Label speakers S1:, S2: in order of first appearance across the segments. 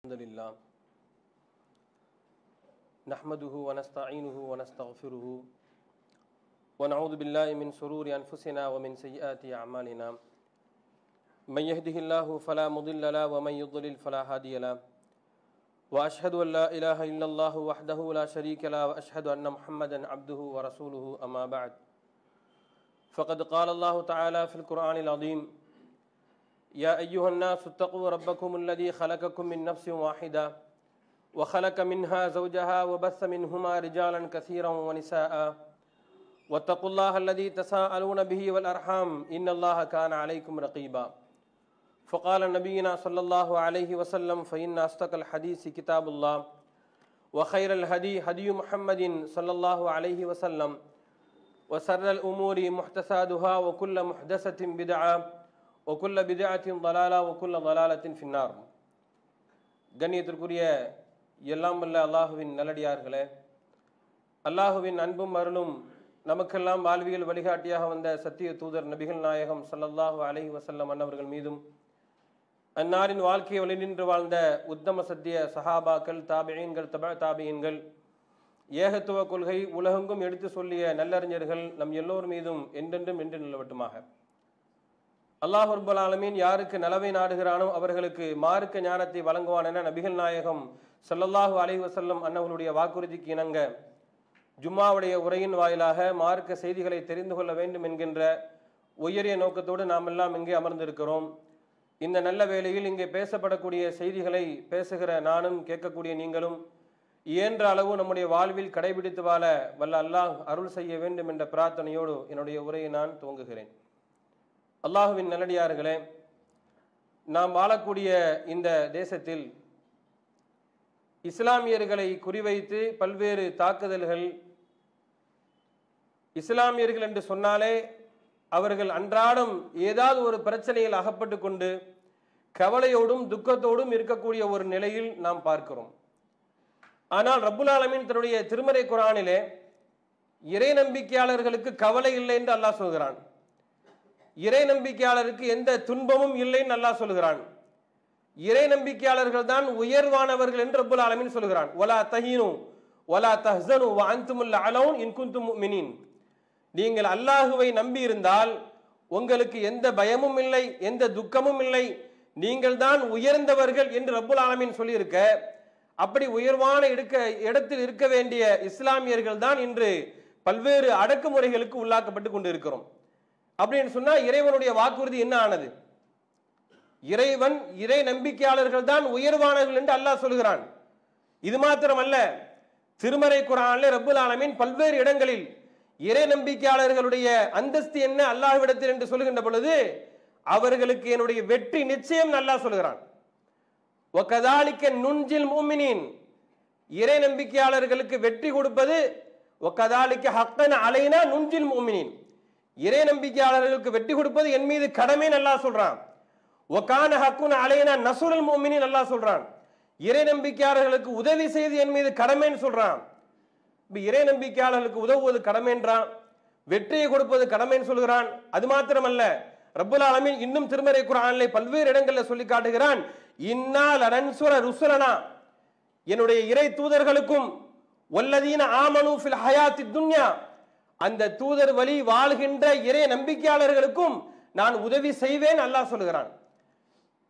S1: الحمد لله. نحمده ونستعينه ونستغفره. ونعوذ بالله من شرور أنفسنا ومن سيئات أعمالنا. من يهده الله فلا مضل له ومن يضلل فلا هادي له. وأشهد أن لا إله إلا الله وحده لا شريك له وأشهد أن محمدا عبده ورسوله أما بعد. فقد قال الله تعالى في القرآن العظيم يا أيها الناس اتقوا ربكم الذي خلقكم من نفس واحدة وخلق منها زوجها وبث منهما رجالا كثيرا ونساء واتقوا الله الذي تساءلون به والأرحام إن الله كان عليكم رقيبا فقال نبينا صلى الله عليه وسلم فإن أصدق الحديث كتاب الله وخير الهدي هدي محمد صلى الله عليه وسلم وسر الأمور محدثاتها وكل محدثة بدعة ஒக்குல்ல பிஜாத்தின் வலாலா ஒக்குல்ல வலாலத்தின் ஃபின்னார் கண்ணியத்திற்குரிய எல்லாம் அல்ல அல்லாஹுவின் நல்லடியார்களே அல்லாஹுவின் அன்பும் அருளும் நமக்கெல்லாம் வாழ்வியல் வழிகாட்டியாக வந்த சத்திய தூதர் நபிகள் நாயகம் சல்லல்லாஹு அலஹி வசல்லம் அன்னவர்கள் மீதும் அன்னாரின் வாழ்க்கையை வழிநின்று வாழ்ந்த உத்தம சத்திய சஹாபாக்கள் தாபியன்கள் தப தாபியன்கள் ஏகத்துவ கொள்கை உலகெங்கும் எடுத்து சொல்லிய நல்லறிஞர்கள் நம் எல்லோர் மீதும் என்றென்றும் என்று நிலவட்டுமாக. அல்லாஹ் ரபுல் ஆலமீன் யாருக்கு நலவை நாடுகிறானோ அவர்களுக்கு மார்க்க ஞானத்தை வழங்குவான் என நபிகள் நாயகம் சல்லல்லாஹு அலஹி வசல்லம் அன்னவர்களுடைய வாக்குறுதிக்கு இணங்க ஜும்மாவுடைய உரையின் வாயிலாக மார்க்க செய்திகளை தெரிந்து கொள்ள வேண்டும் என்கின்ற உயரிய நோக்கத்தோடு நாம் எல்லாம் இங்கே அமர்ந்திருக்கிறோம். இந்த நல்ல வேளையில் இங்கே பேசப்படக்கூடிய செய்திகளை பேசுகிற நானும் கேட்கக்கூடிய நீங்களும் இயன்ற அளவு நம்முடைய வாழ்வில் கடைபிடித்து வாழ வல்ல அல்லாஹ் அருள் செய்ய வேண்டும் என்ற பிரார்த்தனையோடு என்னுடைய உரையை நான் துவங்குகிறேன். அல்லாஹுவின் நல்லடியார்களே நாம் வாழக்கூடிய இந்த தேசத்தில் இஸ்லாமியர்களை குறிவைத்து பல்வேறு தாக்குதல்கள் இஸ்லாமியர்கள் என்று சொன்னாலே அவர்கள் அன்றாடம் ஏதாவது ஒரு பிரச்சனையில் அகப்பட்டு கொண்டு கவலையோடும் துக்கத்தோடும் இருக்கக்கூடிய ஒரு நிலையில் நாம் பார்க்கிறோம். ஆனால் ரப்புல் ஆலமின் தன்னுடைய திருமறை குரானிலே இறை நம்பிக்கையாளர்களுக்கு கவலை இல்லை என்று அல்லாஹ் சொல்கிறான். இறை நம்பிக்கையாளருக்கு எந்த துன்பமும் இல்லைன்னு நல்லா சொல்கிறான் இறை நம்பிக்கையாளர்கள் தான் உயர்வானவர்கள் என்று ரப்புல் ஆலமின் சொல்கிறான் ஒலா தஹீனு ஒலா தஹ்சனு வாந்துமுல்ல அலவுன் இன் மினின் நீங்கள் அல்லாஹுவை நம்பி இருந்தால் உங்களுக்கு எந்த பயமும் இல்லை எந்த துக்கமும் இல்லை. நீங்கள் தான் உயர்ந்தவர்கள் என்று ரப்புல் ஆலமின் சொல்லியிருக்க. அப்படி உயர்வான இருக்க இடத்தில் இருக்க வேண்டிய இஸ்லாமியர்கள் தான் இன்று பல்வேறு அடக்குமுறைகளுக்கு உள்ளாக்கப்பட்டு கொண்டு இருக்கிறோம் அப்படின்னு சொன்னா இறைவனுடைய வாக்குறுதி என்ன ஆனது? இறைவன் இறை நம்பிக்கையாளர்கள் தான் உயர்வானவர்கள் என்று அல்லாஹ் சொல்கிறான் இது மாத்திரமல்ல திருமறை குரானில் ரப்புல் ஆலமின் பல்வேறு இடங்களில் இறை நம்பிக்கையாளர்களுடைய அந்தஸ்து என்ன அல்லாஹ்விடத்தில் என்று சொல்கின்ற பொழுது அவர்களுக்கு என்னுடைய வெற்றி நிச்சயம் நல்லா சொல்கிறான் ஒக்கதாலிக்க நுஞ்சில் மூமினின் இறை நம்பிக்கையாளர்களுக்கு வெற்றி கொடுப்பது ஒக்கதாலிக்க ஹக்கன் அலைனா நுஞ்சில் மூமினின். இறை நம்பிக்கையாளர்களுக்கு வெற்றி கொடுப்பது என் மீது கடமை நல்லா சொல்றான். ஒக்கான ஹக்குன் அலையன நசுரல் மோமினி நல்லா சொல்றான். இறை நம்பிக்கையாளர்களுக்கு உதவி செய்து என் மீது கடமைன்னு சொல்றான். இப்ப இறை நம்பிக்கையாளர்களுக்கு உதவுவது கடமைன்றான் வெற்றியை கொடுப்பது கடமைன்னு சொல்கிறான். அது மாத்திரமல்ல ரப்புல் ஆலமின் இன்னும் திருமறை குரானிலே பல்வேறு இடங்களில் சொல்லி காட்டுகிறான். இன்னால் அரன்சுர ருசுரனா என்னுடைய இறை தூதர்களுக்கும் ஒல்லதீன ஆமனு ஃபில் ஹயாத்தி துன்யா அந்த தூதர் வழி வாழ்கின்ற இறை நம்பிக்கையாளர்களுக்கும் நான் உதவி செய்வேன் அல்லாஹ் சொல்லுகிறான்.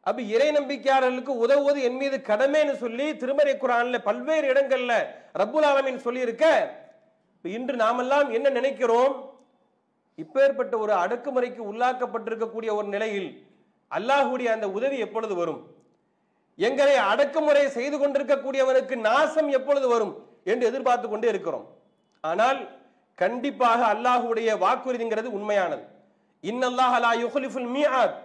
S1: அப்ப இறை நம்பிக்கையாளர்களுக்கு உதவுவது என் மீது கடமைன்னு சொல்லி திருமறை குரான்ல பல்வேறு இடங்கள்ல ரப்புல் ஆலமின் சொல்லி இருக்க இன்று நாமெல்லாம் என்ன நினைக்கிறோம்? இப்பேற்பட்ட ஒரு அடக்குமுறைக்கு உள்ளாக்கப்பட்டிருக்கக்கூடிய ஒரு நிலையில் அல்லாஹுடைய அந்த உதவி எப்பொழுது வரும்? எங்களை அடக்குமுறை செய்து கொண்டிருக்கக்கூடியவனுக்கு நாசம் எப்பொழுது வரும் என்று எதிர்பார்த்து கொண்டே இருக்கிறோம். ஆனால் கண்டிப்பாக அல்லாஹுடைய வாக்குறுதிங்கிறது உண்மையானது. இன்னல்லாஹ் லா யுஹ்லிஃபுல் மீஆத்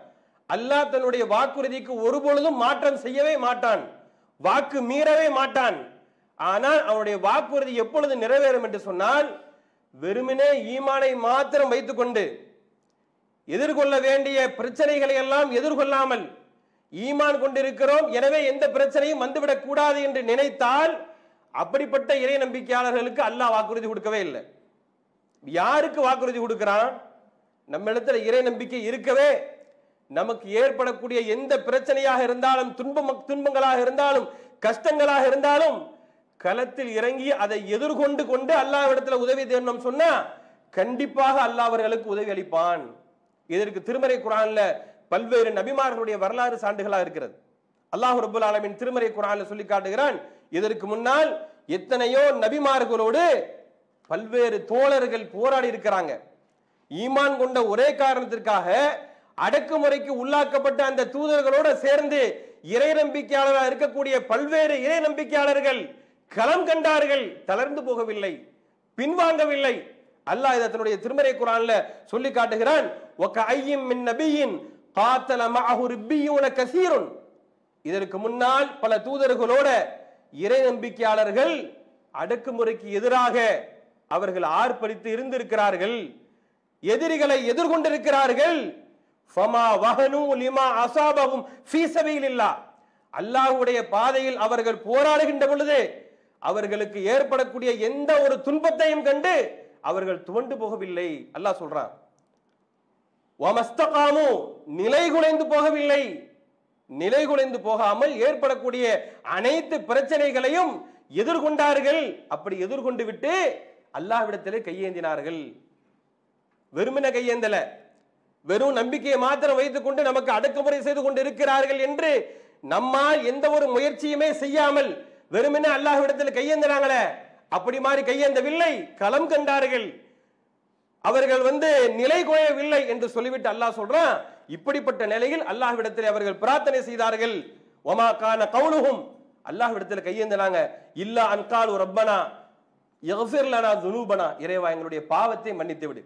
S1: அல்லாஹ் தன்னுடைய வாக்குறுதிக்கு ஒருபொழுதும் மாற்றம் செய்யவே மாட்டான். வாக்கு மீறவே மாட்டான். ஆனால் அவனுடைய வாக்குறுதி எப்பொழுது நிறைவேறும் என்று சொன்னால் வெறுமனே ஈமானை மாத்திரம் வைத்துக்கொண்டு எதிர்கொள்ள வேண்டிய பிரச்சனைகளை எல்லாம் எதிர்கொள்ளாமல் ஈமான் கொண்டிருக்கிறோம். எனவே எந்த பிரச்சனையும் வந்துவிடக் கூடாது என்று நினைத்தால் அப்படிப்பட்ட இறை நம்பிக்கையாளர்களுக்கு அல்லாஹ் வாக்குறுதி கொடுக்கவே இல்லை. யாருக்கு வாக்குறுதி கொடுக்கிறான்? நம்ம இடத்துல இறை நம்பிக்கை இருக்கவே நமக்கு ஏற்படக்கூடிய எந்த பிரச்சனையாக இருந்தாலும் துன்பம் துன்பங்களாக இருந்தாலும் கஷ்டங்களாக இருந்தாலும் களத்தில் இறங்கி அதை எதிர்கொண்டு கொண்டு அல்லாஹ்விடத்துல உதவி தேடணும் சொன்னா கண்டிப்பாக அல்லாஹ் அவர்களுக்கு உதவி அளிப்பான். இதற்கு திருமறை குரான்ல பல்வேறு நபிமார்களுடைய வரலாறு சான்றுகளாக இருக்கிறது. அல்லாஹ் ரபுல் ஆலமின் திருமறை குரான்ல சொல்லி காட்டுகிறான் இதற்கு முன்னால் எத்தனையோ நபிமார்களோடு பல்வேறு தோழர்கள் போராடி இருக்கிறாங்க. ஈமான் கொண்ட ஒரே காரணத்திற்காக அடக்குமுறைக்கு உள்ளாக்கப்பட்ட அந்த தூதர்களோட சேர்ந்து இறை நம்பிக்கையாளராக இருக்கக்கூடிய பல்வேறு இறை நம்பிக்கையாளர்கள் களம் கண்டார்கள். தளர்ந்து போகவில்லை பின்வாங்கவில்லை. அல்லாஹ் இதை தன்னுடைய திருமறை குரான்ல சொல்லி காட்டுகிறான். ஒக்க ஐயும் காத்தல மஅஹு கசீருன். இதற்கு முன்னால் பல தூதர்களோட இறை நம்பிக்கையாளர்கள் அடக்குமுறைக்கு எதிராக அவர்கள் ஆர்ப்பரித்து இருந்திருக்கிறார்கள். எதிரிகளை எதிர்கொண்டிருக்கிறார்கள். ஃபமா லிமா அல்லாஹ்வுடைய பாதையில் அவர்கள் போராடுகின்ற பொழுது அவர்களுக்கு ஏற்படக்கூடிய எந்த ஒரு துன்பத்தையும் கண்டு அவர்கள் துவண்டு போகவில்லை. அல்லாஹ் சொல்றான். நிலை குலைந்து போகவில்லை. நிலை குலைந்து போகாமல் ஏற்படக்கூடிய அனைத்து பிரச்சனைகளையும் எதிர்கொண்டார்கள். அப்படி எதிர்கொண்டு விட்டு அல்லாஹ்விடத்திலே கையேந்தினார்கள். வெறுமன கையேந்தல. வெறும் நம்பிக்கையை மாத்திரம் வைத்துக் கொண்டு நமக்கு அடக்குமுறை செய்து கொண்டு இருக்கிறார்கள் என்று நம்மால் எந்த ஒரு முயற்சியுமே செய்யாமல் வெறுமனே அல்லாஹ்விடத்தில் கையேந்தினாங்களே. அப்படி மாதிரி கையேந்தவில்லை. களம் கண்டார்கள். அவர்கள் வந்து நிலை குறையவில்லை என்று சொல்லிவிட்டு அல்லாஹ் சொல்றான். இப்படிப்பட்ட நிலையில் அல்லாஹ்விடத்தில் அவர்கள் பிரார்த்தனை செய்தார்கள். ஒமா கான கவுலுகும் அல்லாஹ்விடத்தில் கையேந்தினாங்க. இல்லா அன்காலு ரப்பனா. எஃபிர்லனா துனூபனா இறைவா எங்களுடைய பாவத்தை மன்னித்து விடு.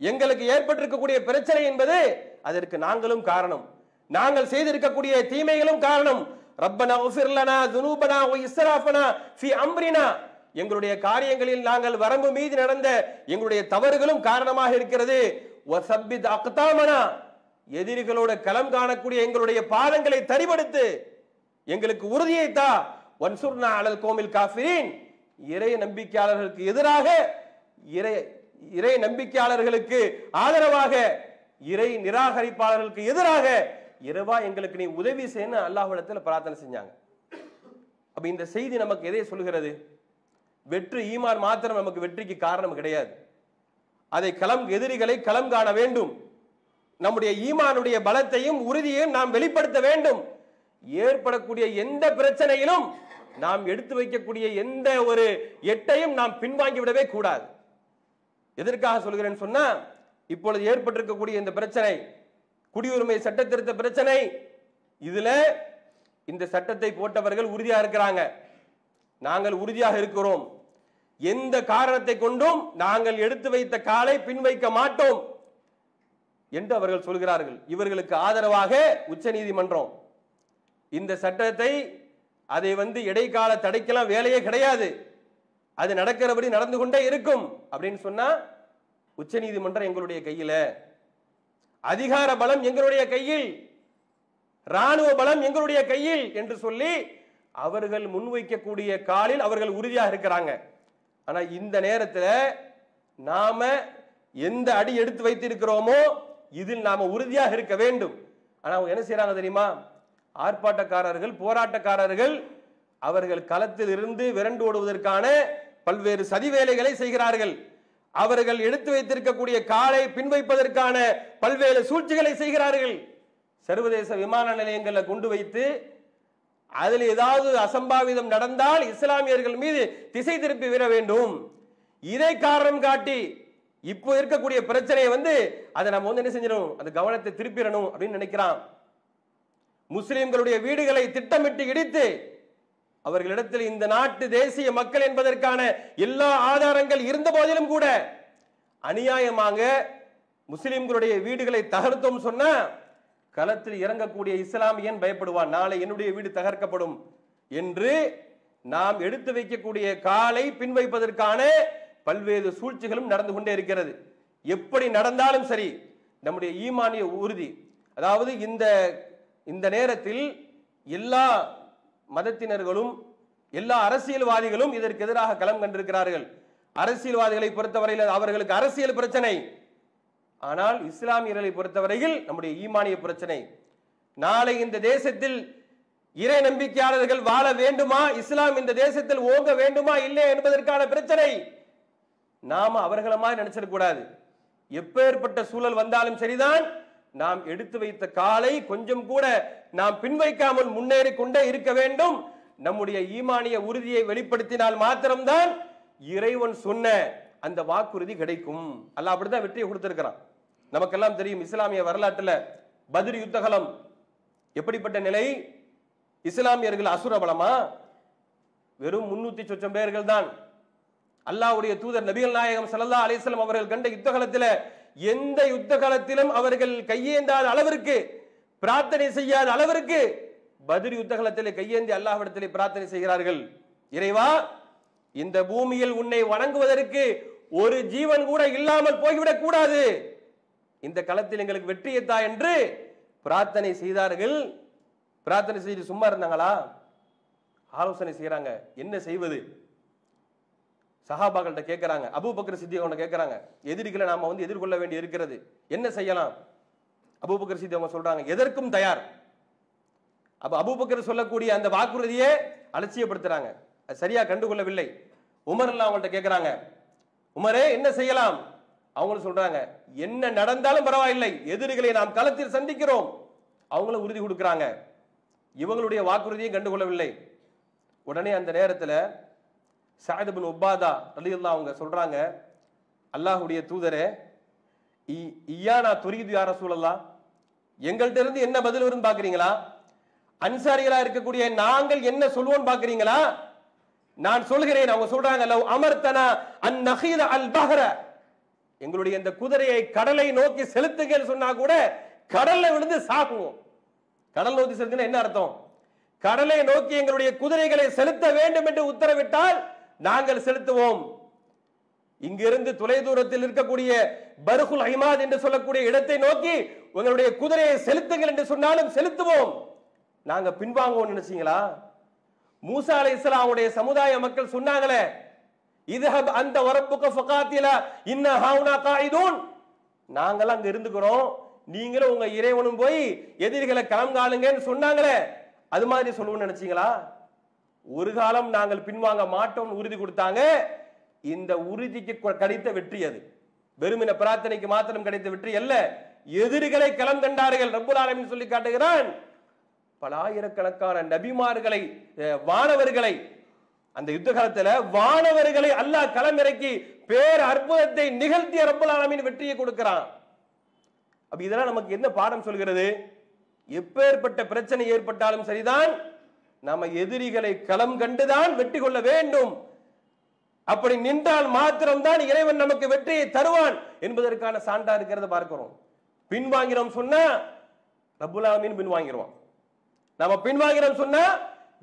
S1: எங்களுக்கு ஏற்பட்டிருக்கக்கூடிய பிரச்சனை என்பது அதற்கு நாங்களும் காரணம். நாங்கள் செய்திருக்கக்கூடிய தீமைகளும் காரணம். ரப்பனா உஃபிர்லனா துனூபனா ஓ இஸ்ராஃபனா ஃபி அம்ரினா. எங்களுடைய காரியங்களில் நாங்கள் வரம்பு மீது நடந்த எங்களுடைய தவறுகளும் காரணமாக இருக்கிறது. வசப்பித் அக்தாமனா எதிரிகளோட களம் காணக்கூடிய எங்களுடைய பாதங்களை தரிபடுத்து எங்களுக்கு உறுதியை தா ஒன்சுர்னா அலல் கோமில் காஃபிரின். இறை நம்பிக்கையாளர்களுக்கு எதிராக இறை இறை நம்பிக்கையாளர்களுக்கு ஆதரவாக இறை நிராகரிப்பாளர்களுக்கு எதிராக இரவா எங்களுக்கு நீ உதவி செய்யணும் அல்லாஹிடத்தில் பிரார்த்தனை செஞ்சாங்க. அப்ப இந்த செய்தி நமக்கு எதை சொல்கிறது? வெற்றி ஈமான் மாத்திரம் நமக்கு வெற்றிக்கு காரணம் கிடையாது. அதை களம் எதிரிகளை களம் காண வேண்டும். நம்முடைய ஈமானுடைய பலத்தையும் உறுதியையும் நாம் வெளிப்படுத்த வேண்டும். ஏற்படக்கூடிய எந்த பிரச்சனையிலும் நாம் எடுத்து வைக்கக்கூடிய எந்த ஒரு எட்டையும் நாம் பின்வாங்கி விடவே கூடாது. எதற்காக சொல்கிறேன்னு சொன்னா இப்பொழுது ஏற்பட்டிருக்கக்கூடிய இந்த பிரச்சனை குடியுரிமை சட்ட திருத்த பிரச்சனை இதுல இந்த சட்டத்தை போட்டவர்கள் உறுதியா இருக்கிறாங்க. நாங்கள் உறுதியாக இருக்கிறோம். எந்த காரணத்தை கொண்டும் நாங்கள் எடுத்து வைத்த காலை பின் வைக்க மாட்டோம் என்று அவர்கள் சொல்கிறார்கள். இவர்களுக்கு ஆதரவாக உச்சநீதிமன்றம் இந்த சட்டத்தை அதை வந்து இடைக்கால தடைக்கெல்லாம் வேலையே கிடையாது. அது நடக்கிறபடி நடந்து கொண்டே இருக்கும் அப்படின்னு சொன்னா உச்சநீதிமன்றம் எங்களுடைய கையில. அதிகார பலம் எங்களுடைய கையில். ராணுவ பலம் எங்களுடைய கையில் என்று சொல்லி அவர்கள் முன்வைக்கக்கூடிய காலில் அவர்கள் உறுதியாக இருக்கிறாங்க. ஆனா இந்த நேரத்தில் நாம எந்த அடி எடுத்து வைத்திருக்கிறோமோ இதில் நாம உறுதியாக இருக்க வேண்டும். ஆனா அவங்க என்ன செய்யறாங்க தெரியுமா? ஆர்ப்பாட்டக்காரர்கள் போராட்டக்காரர்கள் அவர்கள் களத்தில் இருந்து விரண்டு ஓடுவதற்கான பல்வேறு சதி வேலைகளை செய்கிறார்கள். அவர்கள் எடுத்து வைத்திருக்கக்கூடிய காலை பின்வைப்பதற்கான பல்வேறு சூழ்ச்சிகளை செய்கிறார்கள். சர்வதேச விமான நிலையங்களை கொண்டு வைத்து அதில் ஏதாவது அசம்பாவிதம் நடந்தால் இஸ்லாமியர்கள் மீது திசை திருப்பி விட வேண்டும். இதை காரணம் காட்டி இப்போ இருக்கக்கூடிய பிரச்சனையை வந்து அதை நம்ம வந்து என்ன செஞ்சிடணும்? அந்த கவனத்தை திருப்பிடணும் அப்படின்னு நினைக்கிறான். முஸ்லிம்களுடைய வீடுகளை திட்டமிட்டு இடித்து அவர்களிடத்தில் இந்த நாட்டு தேசிய மக்கள் என்பதற்கான எல்லா ஆதாரங்கள் இருந்த போதிலும் கூட அநியாயமாக முஸ்லிம்களுடைய வீடுகளை தகர்த்தோம் சொன்னா களத்தில் இறங்கக்கூடிய இஸ்லாமியன் பயப்படுவான். நாளை என்னுடைய வீடு தகர்க்கப்படும் என்று நாம் எடுத்து வைக்கக்கூடிய காலை பின்வைப்பதற்கான பல்வேறு சூழ்ச்சிகளும் நடந்து கொண்டே இருக்கிறது. எப்படி நடந்தாலும் சரி நம்முடைய ஈமானிய உறுதி அதாவது இந்த இந்த நேரத்தில் எல்லா மதத்தினர்களும் எல்லா அரசியல்வாதிகளும் இதற்கு எதிராக களம் கண்டிருக்கிறார்கள். அரசியல்வாதிகளை பொறுத்தவரையில் அவர்களுக்கு அரசியல் பிரச்சனை. ஆனால் இஸ்லாமியர்களை பொறுத்தவரையில் நம்முடைய ஈமானிய பிரச்சனை. நாளை இந்த தேசத்தில் இறை நம்பிக்கையாளர்கள் வாழ வேண்டுமா? இஸ்லாம் இந்த தேசத்தில் ஓங்க வேண்டுமா? இல்லை என்பதற்கான பிரச்சனை. நாம அவர்கள மாதிரி எப்பேற்பட்ட சூழல் வந்தாலும் சரிதான். நாம் எடுத்து வைத்த காலை கொஞ்சம் கூட நாம் பின்வைக்காமல் முன்னேறி கொண்டே இருக்க வேண்டும். நம்முடைய ஈமானிய உறுதியை வெளிப்படுத்தினால் மாத்திரம்தான் இறைவன் சொன்ன அந்த வாக்குறுதி கிடைக்கும். அல்லாஹ் அப்படிதான் வெற்றியை கொடுத்திருக்கிறான். நமக்கெல்லாம் தெரியும் இஸ்லாமிய வரலாற்றுல பதிரி யுத்தகலம் எப்படிப்பட்ட நிலை? இஸ்லாமியர்கள் அசுர பலமா? வெறும் முன்னூத்தி சொச்சம் பேர்கள் தான் அல்லாவுடைய தூதர் நபிகள் நாயகம் சல்லா அலைஹி அவர்கள் கண்ட யுத்தகலத்தில் எந்த யுத்த காலத்திலும் அவர்கள் கையேந்தாத அளவிற்கு பிரார்த்தனை செய்யாத அளவிற்கு பதில் யுத்த காலத்தில் கையேந்தி அல்லாஹ்விடத்திலே பிரார்த்தனை செய்கிறார்கள். இறைவா இந்த பூமியில் உன்னை வணங்குவதற்கு ஒரு ஜீவன் கூட இல்லாமல் போய்விடக் கூடாது. இந்த களத்தில் எங்களுக்கு வெற்றியத்தா என்று பிரார்த்தனை செய்தார்கள். பிரார்த்தனை செய்து சும்மா இருந்தாங்களா? ஆலோசனை செய்யறாங்க என்ன செய்வது? சஹாபாக்கள்கிட்ட கேட்குறாங்க அபூபக்கர் சித்தி அவங்க கேட்குறாங்க எதிரிகளை நாம் வந்து எதிர்கொள்ள வேண்டி இருக்கிறது என்ன செய்யலாம்? அபூபக்கர் சித்தி அவங்க சொல்கிறாங்க எதற்கும் தயார். அப்போ அபூபக்கர் சொல்லக்கூடிய அந்த வாக்குறுதியை அலட்சியப்படுத்துகிறாங்க அது சரியாக கண்டுகொள்ளவில்லை. உமர் எல்லாம் அவங்கள்ட்ட கேட்குறாங்க உமரே என்ன செய்யலாம்? அவங்களும் சொல்கிறாங்க என்ன நடந்தாலும் பரவாயில்லை எதிரிகளை நாம் களத்தில் சந்திக்கிறோம். அவங்களும் உறுதி கொடுக்குறாங்க. இவங்களுடைய வாக்குறுதியை கண்டுகொள்ளவில்லை. உடனே அந்த நேரத்தில் சாயதபின் ஒப்பாதா உப்பாதா அவங்க சொல்றாங்க அல்லாஹுடைய தூதரே இ- துரியுது யார சூழல்லாம் எங்கள்கிட்ட இருந்து என்ன பதில் வரும்னு பாக்குறீங்களா? அன்சாரிகளா இருக்கக்கூடிய நாங்கள் என்ன சொல்லுவோம் பாக்குறீங்களா? நான் சொல்கிறேன் அவங்க சொல்றாங்க லவ் அமர்த்தனா அன் நஹீத அல் பஹர. எங்களுடைய இந்த குதிரையை கடலை நோக்கி செலுத்துங்கள் சொன்னா கூட கடல்ல விழுந்து சாகுவோம். கடல் நோக்கி செலுத்தினா என்ன அர்த்தம்? கடலை நோக்கி எங்களுடைய குதிரைகளை செலுத்த வேண்டும் என்று உத்தரவிட்டால் நாங்கள் செலுத்துவோம். இங்கிருந்து தொலைதூரத்தில் இருக்கக்கூடிய பருகுல் ஐமாத் என்று சொல்லக்கூடிய இடத்தை நோக்கி உங்களுடைய குதிரையை செலுத்துங்கள் என்று சொன்னாலும் செலுத்துவோம். நாங்க பின்வாங்குவோம் நினைச்சீங்களா? மூசா அலை இஸ்லாமுடைய சமுதாய மக்கள் சொன்னாங்களே இதுஹப் அந்த வரப்புக்கு ஃபகாத்திலா இன்ன ஹாவுனா காயிதூன். நாங்களாம் அங்க இருந்துக்கிறோம். நீங்களும் உங்க இறைவனும் போய் எதிரிகளை களம் சொன்னாங்களே. அது மாதிரி சொல்லுவோம்னு நினைச்சீங்களா? ஒரு காலம் நாங்கள் பின்வாங்க மாட்டோம் உறுதி கொடுத்தாங்க. இந்த உறுதிக்கு கிடைத்த வெற்றி அது. வெறுமின பிரார்த்தனைக்கு மாத்திரம் கிடைத்த வெற்றி அல்ல. எதிரிகளை களம் கண்டார்கள். ரப்புல் சொல்லி காட்டுகிறான். பல ஆயிரக்கணக்கான நபிமார்களை வானவர்களை அந்த யுத்த காலத்துல வானவர்களை அல்லாஹ் களமிறக்கி பேர் அற்புதத்தை நிகழ்த்திய ரப்புல் வெற்றியை கொடுக்கிறான். அப்ப இதெல்லாம் நமக்கு என்ன பாடம் சொல்கிறது? எப்பேற்பட்ட பிரச்சனை ஏற்பட்டாலும் சரிதான். நம்ம எதிரிகளை களம் கண்டுதான் வெற்றி கொள்ள வேண்டும். அப்படி நின்றால் மாத்திரம்தான் இறைவன் நமக்கு வெற்றியை தருவான் என்பதற்கான சான்றா இருக்கிறத பார்க்கிறோம். பின்வாங்கிறோம் சொன்னா ரபுலாமின் ஆலமீன் பின்வாங்கிடுவான். நம்ம பின்வாங்கிறோம் சொன்னா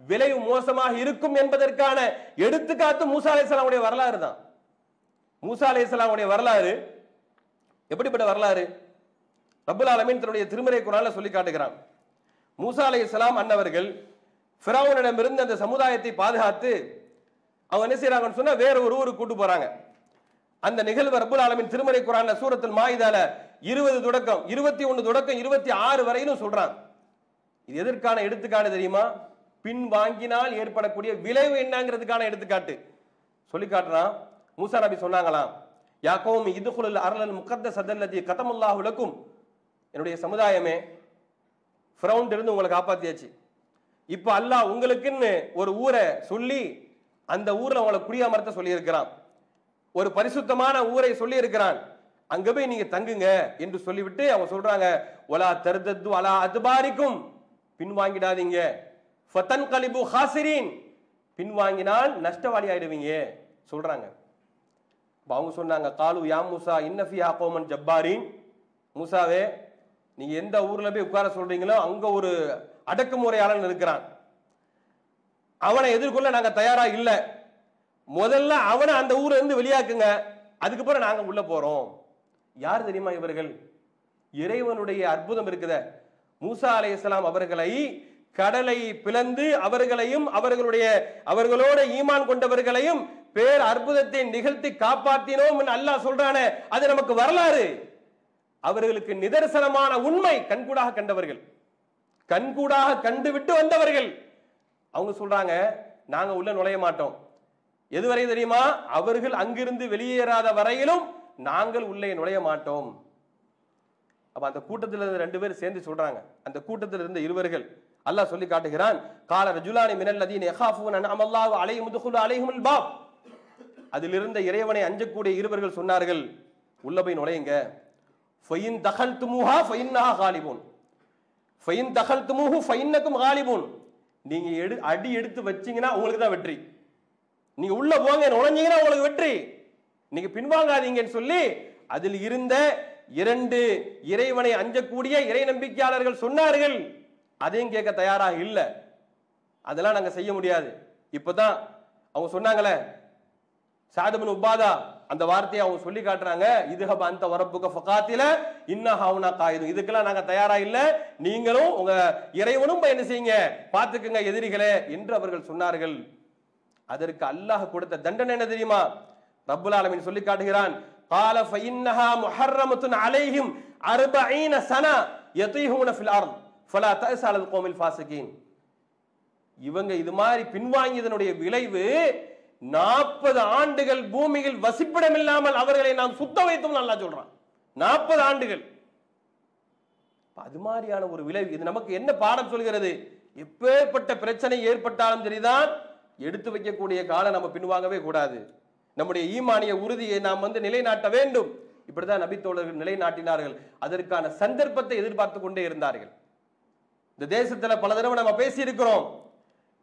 S1: விளைவு மோசமாக இருக்கும் என்பதற்கான எடுத்துக்காத்து மூசா அலிஸ்லாமுடைய வரலாறு தான். மூசா அலிஸ்லாமுடைய வரலாறு எப்படிப்பட்ட வரலாறு? ரபுல் ஆலமீன் தன்னுடைய திருமறை குரால சொல்லி காட்டுகிறான். மூசா அலைஹிஸ்ஸலாம் அன்னவர்கள் ஃபிரௌனிடமிருந்து அந்த சமுதாயத்தை பாதுகாத்து அவங்க என்ன செய்யறாங்கன்னு சொன்னா வேற ஒரு ஊருக்கு கூட்டு போறாங்க. அந்த நிகழ்வு ரப்புல் ஆலமின் திருமலை குரான்ல சூரத்தில் மாயுதால இருபது தொடக்கம் இருபத்தி ஒன்று தொடக்கம் இருபத்தி ஆறு வரையிலும் சொல்றாங்க இது எதற்கான எடுத்துக்காட்டு தெரியுமா? பின் வாங்கினால் ஏற்படக்கூடிய விளைவு என்னங்கிறதுக்கான எடுத்துக்காட்டு. சொல்லி காட்டுறான். மூசா நபி சொன்னாங்களாம் யாக்கோம் இதுகுல் அரலல் முகத்த சதல்லதி கதமுல்லாஹ் உலக்கும் என்னுடைய சமுதாயமே ஃப்ரௌண்ட் இருந்து உங்களை காப்பாத்தியாச்சு. இப்போ அல்லாஹ் உங்களுக்குன்னு ஒரு ஊரை சொல்லி அந்த ஊரில் உங்களை குடியமர்த்த சொல்லியிருக்கிறான். ஒரு பரிசுத்தமான ஊரை சொல்லி இருக்கிறான் அங்க போய் நீங்க தங்குங்க என்று சொல்லிவிட்டு அவங்க சொல்றாங்க ஒலா தருதத்து அலா அதுபாரிக்கும். பின்வாங்கிடாதீங்க. ஃபத்தன் கலிபு ஹாசிரின். பின்வாங்கினால் நஷ்டவாளி ஆயிடுவீங்க சொல்றாங்க. அப்ப அவங்க சொன்னாங்க காலு யா மூசா இன்னஃபியா ஆகோமன் ஜப்பாரின். மூசாவே நீங்க எந்த ஊர்ல போய் உட்கார சொல்றீங்களோ அங்க ஒரு அடக்குமுறையாளன் இருக்கிறான். அவனை எதிர்கொள்ள நாங்க தயாரா இல்லை. முதல்ல அவனை அந்த ஊர்ல இருந்து வெளியாக்குங்க. அதுக்கப்புறம் நாங்க உள்ள போறோம். யார் தெரியுமா இவர்கள்? இறைவனுடைய அற்புதம் இருக்குத. மூசா அலைஹிஸ்ஸலாம் அவர்களை கடலை பிளந்து அவர்களையும் அவர்களுடைய அவர்களோட ஈமான் கொண்டவர்களையும் பேர் அற்புதத்தை நிகழ்த்தி காப்பாற்றினோம் என்று அல்லாஹ் சொல்றானே. அது நமக்கு வரலாறு. அவர்களுக்கு நிதர்சனமான உண்மை கண்கூடாக கண்டவர்கள். கண்கூடாக கண்டு விட்டு வந்தவர்கள். அவங்க சொல்றாங்க நாங்க உள்ள நுழைய மாட்டோம். எதுவரை தெரியுமா? அவர்கள் அங்கிருந்து வெளியேறாத வரையிலும் நாங்கள் உள்ளே நுழைய மாட்டோம். அப்ப அந்த கூட்டத்தில் இருந்து ரெண்டு பேரும் சேர்ந்து சொல்றாங்க. அந்த கூட்டத்தில் இருந்த இருவர்கள் அல்லாஹ் சொல்லி காட்டுகிறான் கால ரஜுலானி மினல் லதீன் யகாஃபூன அமல்லாஹு அலைஹிம் முதுகுல் அலைஹிமுல் பாப். அதில் இருந்த இறைவனை அஞ்சக்கூடிய இருவர்கள் சொன்னார்கள் உள்ள போய் நுழையுங்க. ஃபயின் தகல் துமுஹா ஃபயின்னா காலிபூன். ஃபைன் தகல் துமுஹு ஃபைன்னக்கும் காலிபூன் நீங்க எடு அடி எடுத்து வச்சீங்கன்னா உங்களுக்கு தான் வெற்றி. நீங்க உள்ள போங்க நுழைஞ்சீங்கன்னா உங்களுக்கு வெற்றி. நீங்க பின்வாங்காதீங்கன்னு சொல்லி அதில் இருந்த இரண்டு இறைவனை அஞ்சக்கூடிய இறை நம்பிக்கையாளர்கள் சொன்னார்கள். அதையும் கேட்க தயாராக இல்லை. அதெல்லாம் நாங்கள் செய்ய முடியாது. இப்பதான் அவங்க சொன்னாங்களே சாதுபின் உபாதா அந்த வார்த்தையை அவங்க சொல்லி காட்டுறாங்க இதுஹப அந்த வரப்புக்க ஃபகாத்தில இன்ன ஹவுனா காயுது இதுக்கெல்லாம் நாங்க தயாரா இல்ல நீங்களும் உங்க இறைவனும் போய் என்ன செய்யுங்க பாத்துக்குங்க எதிரிகளே என்று அவர்கள் சொன்னார்கள் அதற்கு அல்லாஹ் கொடுத்த தண்டனை என்ன தெரியுமா ரப்புல் ஆலமீன் சொல்லி காட்டுகிறான் قال فإنها محرمة عليهم أربعين سنة يطيحون في الأرض فلا تأس على القوم الفاسقين இவங்க இது மாதிரி பின்வாங்கியதனுடைய விளைவு நாற்பது ஆண்டுகள் பூமியில் வசிப்பிடம் இல்லாமல் அவர்களை நாம் சுத்த வைத்தோம் நல்லா சொல்றான். நாற்பது ஆண்டுகள். அது மாதிரியான ஒரு விளைவு இது நமக்கு என்ன பாடம் சொல்கிறது? எப்பேற்பட்ட பிரச்சனை ஏற்பட்டாலும் சரிதான் எடுத்து வைக்கக்கூடிய காலம் நம்ம பின்வாங்கவே கூடாது. நம்முடைய ஈமானிய உறுதியை நாம் வந்து நிலைநாட்ட வேண்டும். இப்படிதான் நபித்தோழர்கள் நிலைநாட்டினார்கள். அதற்கான சந்தர்ப்பத்தை எதிர்பார்த்து கொண்டே இருந்தார்கள். இந்த தேசத்துல பல தடவை நம்ம பேசி இருக்கிறோம்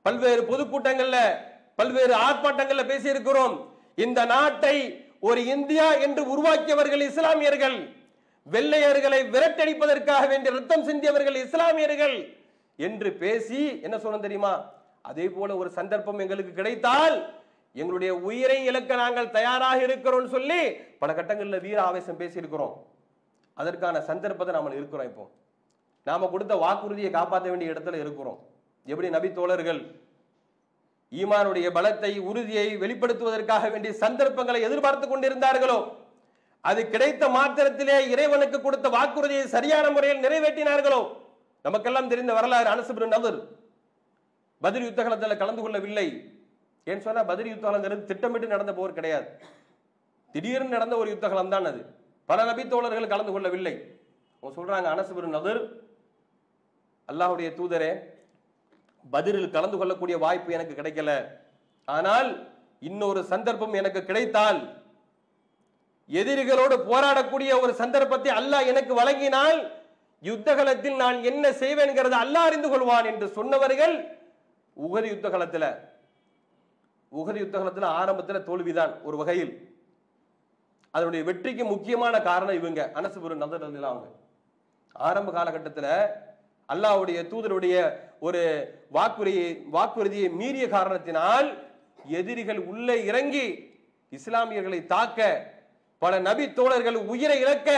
S1: பல்வேறு பொதுக்கூட்டங்கள்ல பல்வேறு ஆர்ப்பாட்டங்களில் பேசியிருக்கிறோம். இந்த நாட்டை ஒரு இந்தியா என்று உருவாக்கியவர்கள் இஸ்லாமியர்கள் வெள்ளையர்களை விரட்டடிப்பதற்காக வேண்டிய ரத்தம் சிந்தியவர்கள் இஸ்லாமியர்கள் என்று பேசி என்ன சொன்ன தெரியுமா? அதே போல ஒரு சந்தர்ப்பம் எங்களுக்கு கிடைத்தால் எங்களுடைய உயிரை இழக்க நாங்கள் தயாராக இருக்கிறோம் சொல்லி பல கட்டங்களில் வீர ஆவேசம் பேசியிருக்கிறோம். அதற்கான சந்தர்ப்பத்தை நாம இருக்கிறோம் இப்போ. நாம கொடுத்த வாக்குறுதியை காப்பாற்ற வேண்டிய இடத்துல இருக்கிறோம். எப்படி நபி தோழர்கள் ஈமானுடைய பலத்தை உறுதியை வெளிப்படுத்துவதற்காக வேண்டிய சந்தர்ப்பங்களை எதிர்பார்த்து கொண்டிருந்தார்களோ அது கிடைத்த மாத்திரத்திலே இறைவனுக்கு கொடுத்த வாக்குறுதியை சரியான முறையில் நிறைவேற்றினார்களோ நமக்கெல்லாம் தெரிந்த வரலாறு அனசுபின் நபர். பதில் யுத்தகலத்தில் கலந்து கொள்ளவில்லை. ஏன்னு சொன்னா பதில் யுத்தகலங்கிறது திட்டமிட்டு நடந்த போர் கிடையாது. திடீர்னு நடந்த ஒரு யுத்தகலம் தான் அது. பல நபி தோழர்கள் கலந்து கொள்ளவில்லை. அவங்க சொல்றாங்க அனசுபின் நவர் அல்லாஹுடைய தூதரே பதிலில் கலந்து கொள்ளக்கூடிய வாய்ப்பு எனக்கு கிடைக்கல. ஆனால் இன்னொரு சந்தர்ப்பம் எனக்கு கிடைத்தால் எதிரிகளோடு போராடக்கூடிய ஒரு சந்தர்ப்பத்தை அல்லாஹ் எனக்கு வழங்கினால் யுத்தகலத்தில் நான் என்ன செய்வேன்கிறத அல்லாஹ் அறிந்து கொள்வான் என்று சொன்னவர்கள் உகது யுத்தகலத்தில் உகது யுத்தகலத்தில் ஆரம்பத்தில் தோல்விதான் ஒரு வகையில். அதனுடைய வெற்றிக்கு முக்கியமான காரணம் இவங்க அனசுபுரம் நதர் அவங்க ஆரம்ப காலகட்டத்தில் அல்லாவுடைய தூதருடைய ஒரு வாக்குறுதியை வாக்குறுதியை மீறிய காரணத்தினால் எதிரிகள் உள்ளே இறங்கி இஸ்லாமியர்களை தாக்க பல நபி தோழர்கள் உயிரை இழக்க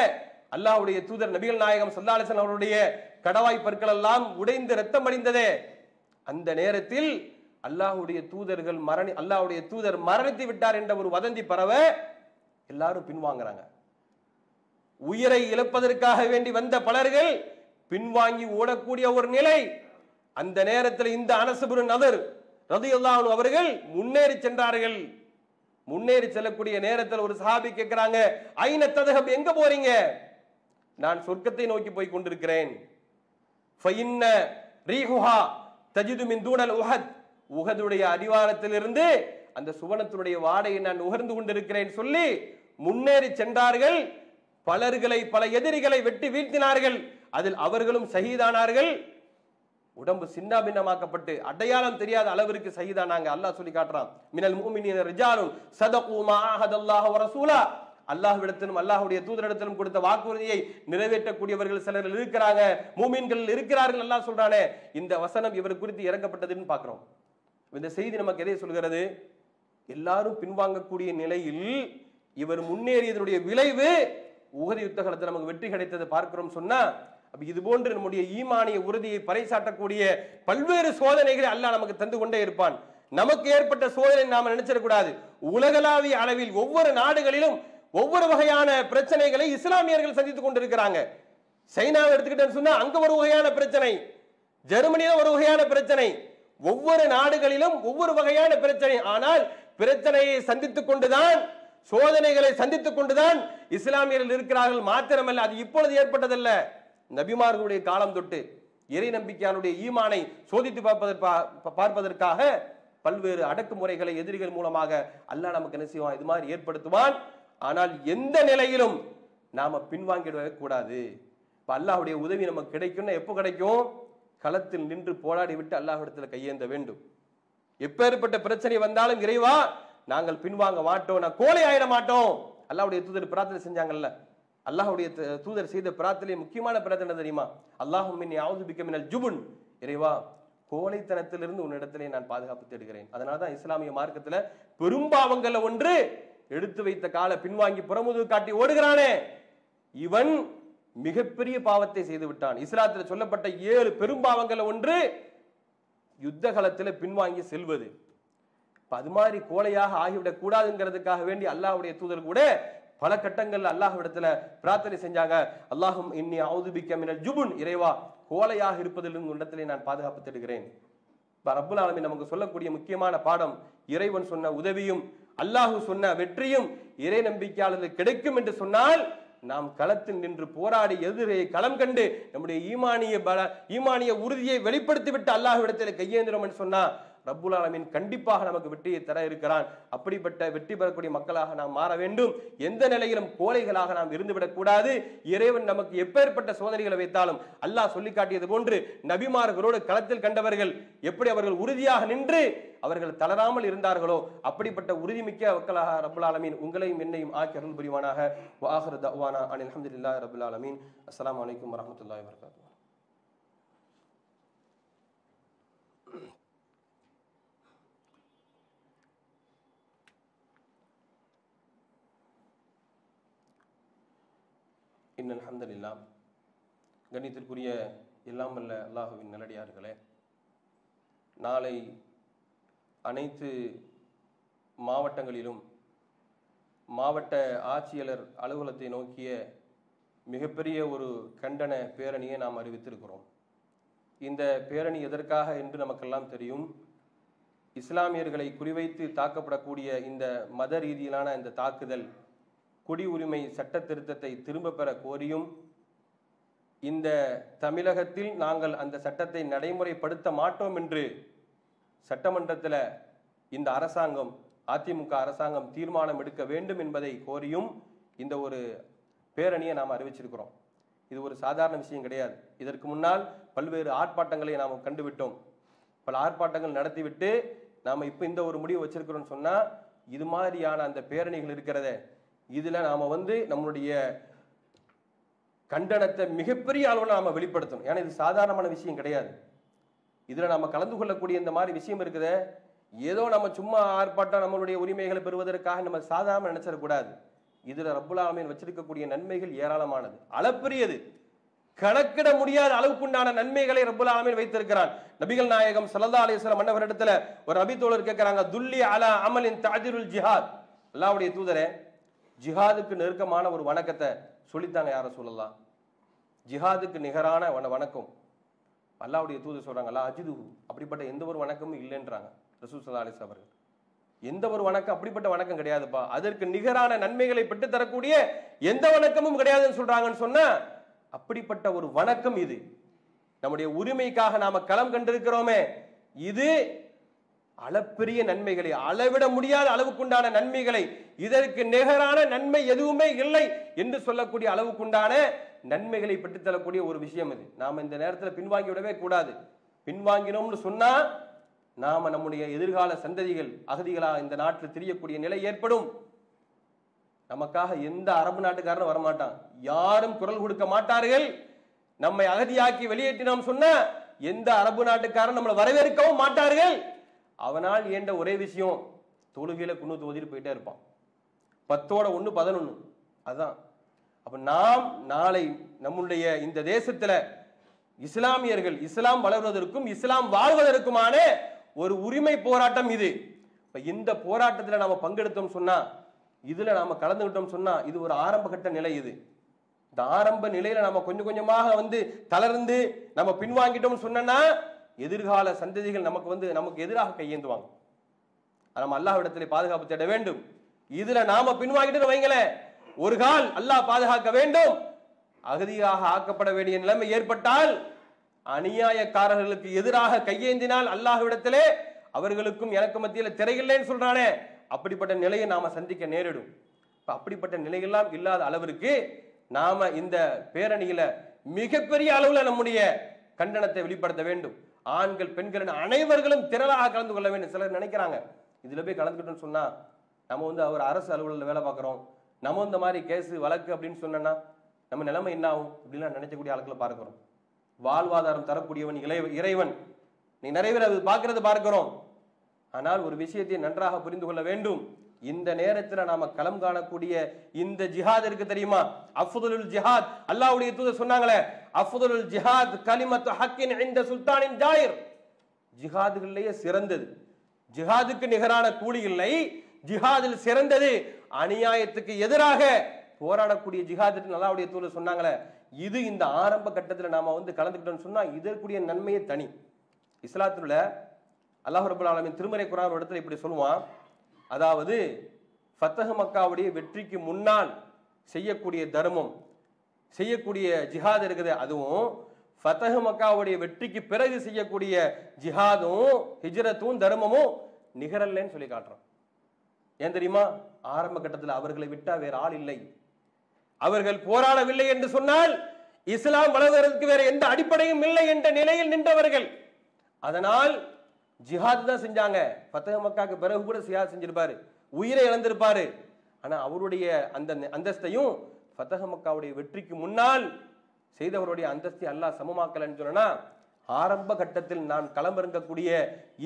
S1: அல்லாவுடைய தூதர் நபிகள் நாயகம் சல்லாலிசன் அவருடைய கடவாய் பற்கள் எல்லாம் உடைந்து ரத்தம் அடைந்ததே. அந்த நேரத்தில் அல்லாஹுடைய தூதர்கள் மரணி அல்லாஹுடைய தூதர் மரணித்து விட்டார் என்ற ஒரு வதந்தி பரவ எல்லாரும் பின்வாங்குறாங்க. உயிரை இழப்பதற்காக வேண்டி வந்த பலர்கள் பின்வாங்கி ஓடக்கூடிய ஒரு நிலை. அந்த நேரத்தில் இந்த அனசுபுரு நதர் ரதியுல்லாஹு அவர்கள் முன்னேறி சென்றார்கள். முன்னேறி செல்லக்கூடிய நேரத்தில் ஒரு சஹாபி கேட்கிறாங்க ஐன ததகம் எங்க போறீங்க? நான் சொர்க்கத்தை நோக்கி போய் கொண்டிருக்கிறேன். ரீஹுஹா தஜிது மின் தூடல் உஹத். உஹதுடைய அடிவாரத்திலிருந்து அந்த சுவனத்தினுடைய வாடையை நான் உகர்ந்து கொண்டிருக்கிறேன் சொல்லி முன்னேறி சென்றார்கள். பலர்களை பல எதிரிகளை வெட்டி வீழ்த்தினார்கள். அதில் அவர்களும் சகிதானார்கள். உடம்பு சின்ன பின்னமாக்கப்பட்டு அடையாளம் தெரியாத அளவிற்கு சகிதானாங்க. அல்லாஹ் சொல்லி காட்டுறான். மினல் மூமினின ரிஜாலும் சதகு மா ஆஹதல்லாஹு அல்லாஹ்விடத்திலும் அல்லாஹ்வுடைய தூதரிடத்திலும் கொடுத்த வாக்குறுதியை நிறைவேற்றக்கூடியவர்கள் சிலர் இருக்கிறாங்க. மூமீன்கள் இருக்கிறார்கள் எல்லாம் சொல்றானே. இந்த வசனம் இவர் குறித்து இறக்கப்பட்டதுன்னு பார்க்கிறோம். இந்த செய்தி நமக்கு எதை சொல்கிறது? எல்லாரும் பின்வாங்கக்கூடிய நிலையில் இவர் முன்னேறியதனுடைய விளைவு உகதி யுத்த காலத்தில் நமக்கு வெற்றி கிடைத்ததை பார்க்கிறோம் சொன்னா அப்ப இது போன்று நம்முடைய ஈமானிய உறுதியை பறைசாட்டக்கூடிய பல்வேறு சோதனைகளை அல்லாஹ் நமக்கு தந்து கொண்டே இருப்பான். நமக்கு ஏற்பட்ட சோதனை நாம் நினைச்சிடக்கூடாது உலகளாவிய அளவில் ஒவ்வொரு நாடுகளிலும் ஒவ்வொரு வகையான பிரச்சனைகளை இஸ்லாமியர்கள் சந்தித்துக் கொண்டிருக்கிறாங்க. சைனாவை எடுத்துக்கிட்டேன்னு சொன்னா அங்க ஒரு வகையான பிரச்சனை ஜெர்மனியில ஒரு வகையான பிரச்சனை ஒவ்வொரு நாடுகளிலும் ஒவ்வொரு வகையான பிரச்சனை. ஆனால் பிரச்சனையை சந்தித்துக் கொண்டுதான் சோதனைகளை சந்தித்துக் கொண்டுதான் இஸ்லாமியர்கள் இருக்கிறார்கள். மாத்திரமல்ல அது இப்பொழுது ஏற்பட்டதல்ல. நபிமார்களுடைய காலம் தொட்டு இறை நம்பிக்கையானுடைய ஈமானை சோதித்து பார்ப்பதற்கா- பார்ப்பதற்காக பல்வேறு அடக்குமுறைகளை எதிரிகள் மூலமாக அல்லாஹ் நமக்கு என்ன செய்வான்? இது மாதிரி ஏற்படுத்துவான். ஆனால் எந்த நிலையிலும் நாம பின்வாங்கிடவே கூடாது. இப்ப அல்லாஹுடைய உதவி நமக்கு கிடைக்கும்னா எப்போ கிடைக்கும்? களத்தில் நின்று போராடி விட்டு அல்லாஹ்விடத்தில் கையேந்த வேண்டும். எப்பேற்பட்ட பிரச்சனை வந்தாலும் இறைவா நாங்கள் பின்வாங்க மாட்டோம். நான் கோழை ஆயிட மாட்டோம். அல்லாவுடைய தூதர் பிரார்த்தனை செஞ்சாங்கல்ல. அல்லாஹுடைய த- தூதர் செய்த பிரார்த்தனை முக்கியமான பிரார்த்தனை தெரியுமா? அல்லாஹும் யாவது ஆவுது ஜுபுன். இறைவா கோழைத்தனத்திலிருந்து உன்னிடத்திலே நான் பாதுகாப்பு தேடுகிறேன். அதனால தான் இஸ்லாமிய மார்க்கத்தில் பெரும்பாவங்களை ஒன்று எடுத்து வைத்த கால பின்வாங்கி புறமுது காட்டி ஓடுகிறானே. இவன் மிகப்பெரிய பாவத்தை செய்து விட்டான். இஸ்லாத்தில் சொல்லப்பட்ட ஏழு பெரும்பாவங்களை ஒன்று யுத்த காலத்தில் பின்வாங்கி செல்வது. அது மாதிரி கோழையாக ஆகிவிடக் கூடாதுங்கிறதுக்காக வேண்டி அல்லாவுடைய தூதர் கூட பல கட்டங்கள்ல அல்லாஹ்விடத்துல பிரார்த்தனை செஞ்சாங்க. அல்லாஹும் இன்னி அவுதுபிக்க மினல் ஜுபுன். இறைவா கோலையாக இருப்பதிலும் இடத்திலே நான் பாதுகாப்பு தேடுகிறேன். இப்ப ரப்புல் நமக்கு சொல்லக்கூடிய முக்கியமான பாடம் இறைவன் சொன்ன உதவியும் அல்லாஹு சொன்ன வெற்றியும் இறை நம்பிக்கையாளர்கள் கிடைக்கும் என்று சொன்னால் நாம் களத்தில் நின்று போராடி எதிரே களம் கண்டு நம்முடைய ஈமானிய பல ஈமானிய உறுதியை வெளிப்படுத்திவிட்டு அல்லாஹ்விடத்தில் கையேந்திரம் என்று சொன்னா ரப்புல் ஆலமீன் கண்டிப்பாக நமக்கு வெற்றியை தர இருக்கிறான். அப்படிப்பட்ட வெற்றி பெறக்கூடிய மக்களாக நாம் மாற வேண்டும். எந்த நிலையிலும் கோழைகளாக நாம் இருந்துவிடக்கூடாது இறைவன் நமக்கு எப்பேற்பட்ட சோதனைகளை வைத்தாலும் அல்லாஹ் சொல்லி காட்டியது போன்று நபிமார்களோடு களத்தில் கண்டவர்கள் எப்படி அவர்கள் உறுதியாக நின்று அவர்கள் தளராமல் இருந்தார்களோ அப்படிப்பட்ட உறுதிமிக்க மக்களாக ரப்புல் ஆலமீன் உங்களையும் என்னையும் ஆக்கி அருள் புரிவானாக. வாஹர் தவானா அனில் அஹமதுல்லா ரபுல் ஆலமீன். அஸ்லாம் வலைக்கம் வரஹ்மத்துல்லாஹி வபரகாத்துஹு. இன் அல்ஹம்துலில்லா. கணித்திற்குரிய எல்லாம் வல்ல அல்லாஹுவின் நல்லடியார்களே நாளை அனைத்து மாவட்டங்களிலும் மாவட்ட ஆட்சியாளர் அலுவலகத்தை நோக்கிய மிகப்பெரிய ஒரு கண்டன பேரணியை நாம் அறிவித்திருக்கிறோம். இந்த பேரணி எதற்காக என்று நமக்கெல்லாம் தெரியும். இஸ்லாமியர்களை குறிவைத்து தாக்கப்படக்கூடிய இந்த மத ரீதியிலான இந்த தாக்குதல் குடி உரிமை சட்ட திருத்தத்தை திரும்ப பெற கோரியும் இந்த தமிழகத்தில் நாங்கள் அந்த சட்டத்தை நடைமுறைப்படுத்த மாட்டோம் என்று சட்டமன்றத்தில் இந்த அரசாங்கம் அதிமுக அரசாங்கம் தீர்மானம் எடுக்க வேண்டும் என்பதை கோரியும் இந்த ஒரு பேரணியை நாம் அறிவிச்சிருக்கிறோம். இது ஒரு சாதாரண விஷயம் கிடையாது. இதற்கு முன்னால் பல்வேறு ஆர்ப்பாட்டங்களை நாம் கண்டுவிட்டோம். பல ஆர்ப்பாட்டங்கள் நடத்திவிட்டு நாம் இப்போ இந்த ஒரு முடிவு வச்சிருக்கிறோம்னு சொன்னால் இது மாதிரியான அந்த பேரணிகள் இருக்கிறதே இதில் நாம் வந்து நம்மளுடைய கண்டனத்தை மிகப்பெரிய அளவில் நாம் வெளிப்படுத்தணும். ஏன்னா இது சாதாரணமான விஷயம் கிடையாது. இதில் நாம் கலந்து கொள்ளக்கூடிய இந்த மாதிரி விஷயம் இருக்குது ஏதோ நம்ம சும்மா ஆர்ப்பாட்டம் நம்மளுடைய உரிமைகளை பெறுவதற்காக நம்ம சாதாரண நினைச்சிடக்கூடாது இதில் ரப்புலாமின் வச்சிருக்கக்கூடிய நன்மைகள் ஏராளமானது. அளப்பெரியது. கணக்கிட முடியாத அளவுக்குண்டான நன்மைகளை ரப்புல் வைத்திருக்கிறான். நபிகள் நாயகம் ஸல்லல்லாஹு அலைஹி வஸல்லம் மன்னவரிடத்துல ஒரு ரபி தோழர் கேட்கிறாங்க துல்லி அலா அமலின் தாஜிருல் ஜிஹாத். அல்லாவுடைய தூதரே ஜிஹாதுக்கு நெருக்கமான ஒரு வணக்கத்தை சொல்லித்தாங்க யாரை சொல்லலாம்? ஜிஹாதுக்கு நிகரான வன வணக்கம். அல்லாவுடைய தூது சொல்றாங்க அல்லா அஜிது அப்படிப்பட்ட எந்த ஒரு வணக்கமும் இல்லைன்றாங்க ரசூல் ஸல்லல்லாஹு அவர்கள். எந்த ஒரு வணக்கம் அப்படிப்பட்ட வணக்கம் கிடையாதுப்பா. அதற்கு நிகரான நன்மைகளை பெற்று தரக்கூடிய எந்த வணக்கமும் கிடையாதுன்னு சொல்றாங்கன்னு சொன்னா அப்படிப்பட்ட ஒரு வணக்கம் இது. நம்முடைய உரிமைக்காக நாம களம் கண்டிருக்கிறோமே. இது அளப்பெரிய நன்மைகளை அளவிட முடியாத அளவுக்குண்டான நன்மைகளை இதற்கு நிகரான நன்மை எதுவுமே இல்லை என்று சொல்லக்கூடிய அளவுக்குண்டான நன்மைகளை பெற்றுத்தரக்கூடிய ஒரு விஷயம் இது. நாம் இந்த நேரத்தில் பின்வாங்கி விடவே கூடாது. பின்வாங்கினோம்னு சொன்னால் நாம் நம்முடைய எதிர்கால சந்ததிகள் அகதிகளாக இந்த நாட்டில் தெரியக்கூடிய நிலை ஏற்படும். நமக்காக எந்த அரபு நாட்டுக்காரனும் வரமாட்டான். யாரும் குரல் கொடுக்க மாட்டார்கள். நம்மை அகதியாக்கி வெளியேற்றினோம் சொன்ன எந்த அரபு நாட்டுக்காரன் நம்மளை வரவேற்கவும் மாட்டார்கள். அவனால் ஏண்ட ஒரே விஷயம் தொழுகையில் குன்னு ஓதிட்டு போயிட்டே இருப்பான். பத்தோட ஒன்று பதினொன்று அதுதான் அப்போ நாம் நாளை நம்முடைய இந்த தேசத்தில் இஸ்லாமியர்கள் இஸ்லாம் வளர்வதற்கும் இஸ்லாம் வாழ்வதற்குமான ஒரு உரிமை போராட்டம் இது. இப்போ இந்த போராட்டத்தில் நாம் பங்கெடுத்தோம் சொன்னால் இதில் நாம் கலந்துக்கிட்டோம் சொன்னால் இது ஒரு ஆரம்ப கட்ட நிலை இது. இந்த ஆரம்ப நிலையில் நம்ம கொஞ்சம் கொஞ்சமாக வந்து தளர்ந்து நம்ம பின்வாங்கிட்டோம்னு சொன்னோன்னா எதிர்கால சந்ததிகள் நமக்கு வந்து நமக்கு எதிராக கையேந்துவாங்க. நம்ம அல்லாஹ்விடத்தில் பாதுகாப்பு தேட வேண்டும். இதுல நாம பின்வாங்கிட்டு வைங்களேன் ஒரு கால் அல்லாஹ் பாதுகாக்க வேண்டும். அகதியாக ஆக்கப்பட வேண்டிய நிலைமை ஏற்பட்டால் அநியாயக்காரர்களுக்கு எதிராக கையேந்தினால் அல்லாஹ்விடத்திலே அவர்களுக்கும் எனக்கு மத்தியில் திரையில்லைன்னு சொல்றானே. அப்படிப்பட்ட நிலையை நாம சந்திக்க நேரிடும். அப்படிப்பட்ட நிலையெல்லாம் இல்லாத அளவிற்கு நாம இந்த பேரணியில மிகப்பெரிய அளவுல நம்முடைய கண்டனத்தை வெளிப்படுத்த வேண்டும். ஆண்கள் பெண்கள் அனைவர்களும் திரளாக கலந்து கொள்ள வேண்டும். சிலர் நினைக்கிறாங்க இதில் போய் கலந்துக்கிட்டோம்னு சொன்னால் நம்ம வந்து அவர் அரசு அலுவலில் வேலை பார்க்குறோம். நம்ம இந்த மாதிரி கேஸு வழக்கு அப்படின்னு சொன்னோன்னா நம்ம நிலைமை என்ன ஆகும்? இப்படிலாம் நினைக்கக்கூடிய ஆட்களை பார்க்குறோம். வாழ்வாதாரம் தரக்கூடியவன் இளைய இறைவன். நீ நிறைய பேர் பார்க்கறது பார்க்கிறோம். ஆனால் ஒரு விஷயத்தை நன்றாக புரிந்து கொள்ள வேண்டும். இந்த நேரத்துல நாம களம் காணக்கூடிய இந்த ஜிஹாத் இருக்கு தெரியுமா? அஃபுதுலுல் ஜிஹாத். அல்லாவுடைய தூதர் சொன்னாங்களே அஃபுதுலுல் ஜிஹாத் கலிமத்து ஹக்கின் இந்த சுல்தானின் ஜாயிர். ஜிஹாதுகளிலேயே சிறந்தது. ஜிஹாதுக்கு நிகரான கூலி இல்லை. ஜிஹாதில் சிறந்தது. அநியாயத்துக்கு எதிராக போராடக்கூடிய ஜிஹாதுக்கு நல்லாவுடைய தூதர் சொன்னாங்களே இது இந்த ஆரம்ப கட்டத்தில் நாம வந்து கலந்துக்கிட்டோம்னு சொன்னா இதற்குரிய நன்மையே தனி. இஸ்லாத்துல அல்லாஹ் ரபுல் ஆலமின் திருமறை குரான் இடத்துல இப்படி சொல்லுவான் அதாவது ஃபத்தஹ் மக்காவுடைய வெற்றிக்கு முன்னால் செய்யக்கூடிய தர்மம் செய்யக்கூடிய ஜிஹாத் இருக்குது. அதுவும் ஃபத்தஹ் மக்காவுடைய வெற்றிக்கு பிறகு செய்யக்கூடிய ஜிஹாதும் ஹிஜ்ரத்தும் தர்மமும் நிகரல்லன்னு சொல்லி காட்டுறோம். ஏன் தெரியுமா? ஆரம்ப கட்டத்தில் அவர்களை விட்டா வேற ஆள் இல்லை. அவர்கள் போராடவில்லை என்று சொன்னால் இஸ்லாம் வளர்வதற்கு வேற எந்த அடிப்படையும் இல்லை என்ற நிலையில் நின்றவர்கள். அதனால் ஜிஹாத் தான் செஞ்சாங்க. ஃபத்தஹ் மக்காக்கு பிறகு கூட ஜிஹாத் செஞ்சிருப்பாரு. உயிரை இழந்திருப்பாரு. ஆனா அவருடைய அந்த அந்தஸ்தையும் ஃபத்தஹ் மக்காவுடைய வெற்றிக்கு முன்னால் செய்தவருடைய அந்தஸ்தை அல்லாஹ் சமமாக்கலன்னு சொன்னா ஆரம்ப கட்டத்தில் நான் களமிறங்கக்கூடிய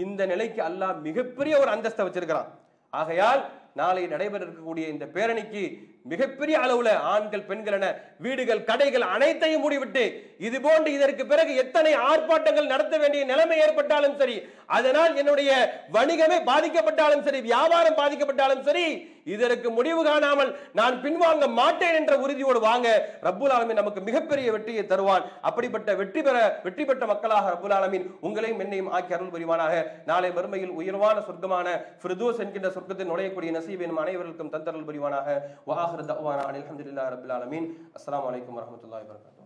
S1: இந்த நிலைக்கு அல்லாஹ் மிகப்பெரிய ஒரு அந்தஸ்தை வச்சிருக்கிறான். ஆகையால் நாளை நடைபெற இருக்கக்கூடிய இந்த பேரணிக்கு மிகப்பெரிய அளவுல ஆண்கள் பெண்கள் என வீடுகள் கடைகள் அனைத்தையும் மூடிவிட்டு இது போன்று இதற்கு பிறகு எத்தனை ஆர்ப்பாட்டங்கள் நடத்த வேண்டிய நிலைமை ஏற்பட்டாலும் சரி அதனால் என்னுடைய வணிகமே பாதிக்கப்பட்டாலும் சரி வியாபாரம் பாதிக்கப்பட்டாலும் சரி இதற்கு முடிவு காணாமல் நான் பின்வாங்க மாட்டேன் என்ற உறுதியோடு வாங்க ரப்புல் ஆலமின் நமக்கு மிகப்பெரிய வெற்றியை தருவான். அப்படிப்பட்ட வெற்றி பெற வெற்றி பெற்ற மக்களாக ரப்புல் ஆலமின் உங்களையும் என்னையும் ஆக்கி அருள் புரிவானாக. நாளை மறுமையில் உயர்வான சொர்க்கமான ஃபிர்தோஸ் என்கின்ற சொர்க்கத்தில் நுழையக்கூடிய நசீபின் அனைவருக்கும் தந்தரல் புரிவானாக. வாஹர் தவானா அல்ஹம்துலில்லாஹி ரப்பில் ஆலமீன் அஸ்ஸலாமு அலைக்கும் வரஹ்மத்துல்லாஹி வபரகாத்துஹு